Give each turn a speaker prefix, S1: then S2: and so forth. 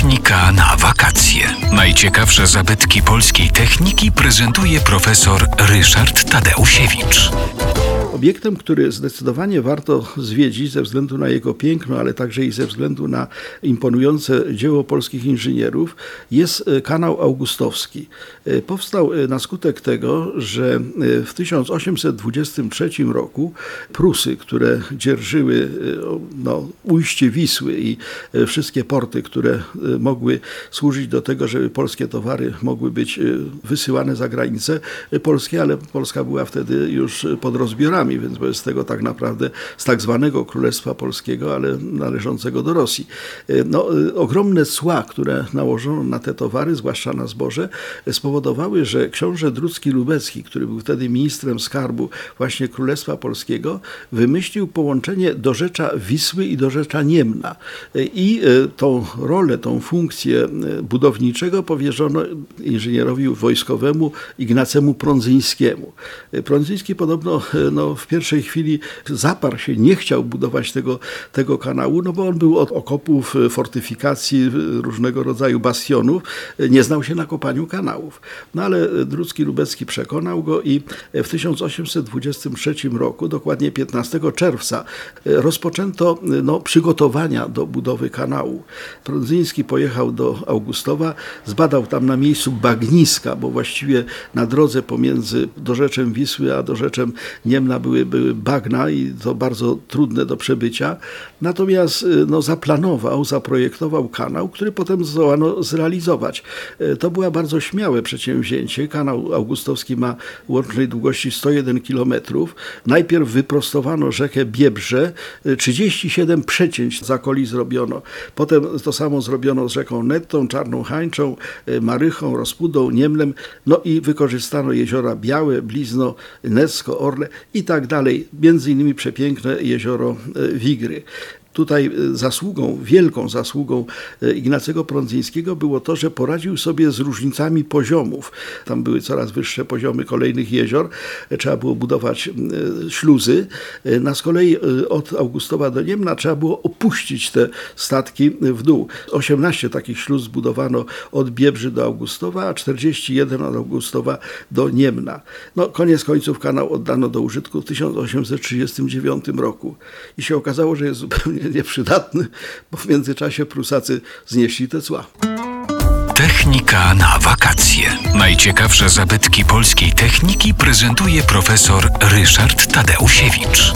S1: Technika na wakacje. Najciekawsze zabytki polskiej techniki prezentuje profesor Ryszard Tadeusiewicz.
S2: Obiektem, który zdecydowanie warto zwiedzić ze względu na jego piękno, ale także i ze względu na imponujące dzieło polskich inżynierów, jest e, kanał augustowski. E, powstał e, na skutek tego, że w 1823 roku Prusy, które dzierżyły no, ujście Wisły i wszystkie porty, które mogły służyć do tego, żeby polskie towary mogły być wysyłane za granicę polskie, ale Polska była wtedy już pod rozbiorami więc bez tego tak naprawdę z tak zwanego Królestwa Polskiego, ale należącego do Rosji. E, no, e, ogromne cła, które nałożono na te towary, zwłaszcza na zboże, spowodowały, że książę Drucki Lubecki, który był wtedy ministrem skarbu właśnie Królestwa Polskiego, wymyślił połączenie dorzecza Wisły i dorzecza Niemna. E, I tą rolę, tą funkcję budowniczego powierzono inżynierowi wojskowemu Ignacemu Prądzyńskiemu. Prądzyński podobno no, w pierwszej chwili zaparł się, nie chciał budować tego, tego kanału, no bo on był od okopów, e, fortyfikacji, e, różnego rodzaju bastionów, e, nie znał się na kopaniu kanałów. No ale Drucki Lubecki przekonał go i w 1823 roku, dokładnie 15 czerwca, rozpoczęto no, przygotowania do budowy kanału. Prądzyński pojechał do Augustowa, zbadał tam na miejscu bagniska, bo właściwie na drodze pomiędzy dorzeczem Wisły a dorzeczem Niemna był były, były bagna i to bardzo trudne do przebycia. Natomiast y, no, zaplanował, zaprojektował kanał, który potem zdołano zrealizować. Y, to było bardzo śmiałe przedsięwzięcie. Kanał Augustowski ma łącznej długości 101 km. Najpierw wyprostowano rzekę Biebrze, 37 y, przecięć zakoli zrobiono. Potem to samo zrobiono z rzeką Nettą, Czarną Hańczą, Marychą, Rozpudą, Niemlem. No i wykorzystano jeziora Białe, Blizno, Necko, Orle i tak dalej. Między innymi przepiękne jezioro e, Wigry. Tutaj e, zasługą, wielką zasługą e, Ignacego Prądzyńskiego było to, że poradził sobie z różnicami poziomów. Tam były coraz wyższe poziomy kolejnych jezior, trzeba było budować śluzy. Na z kolei od Augustowa do Niemna trzeba było opuścić te statki w dół. 18 takich śluz zbudowano od Biebrzy do Augustowa, a 41 od Augustowa do Niemna. No, koniec końców kanał oddano do użytku w 1839 roku i się okazało, że jest zupełnie nieprzydatny, bo w międzyczasie Prusacy znieśli te cła.
S1: Technika na wakacje. Najciekawsze zabytki polskiej techniki prezentuje profesor Ryszard Tadeusiewicz.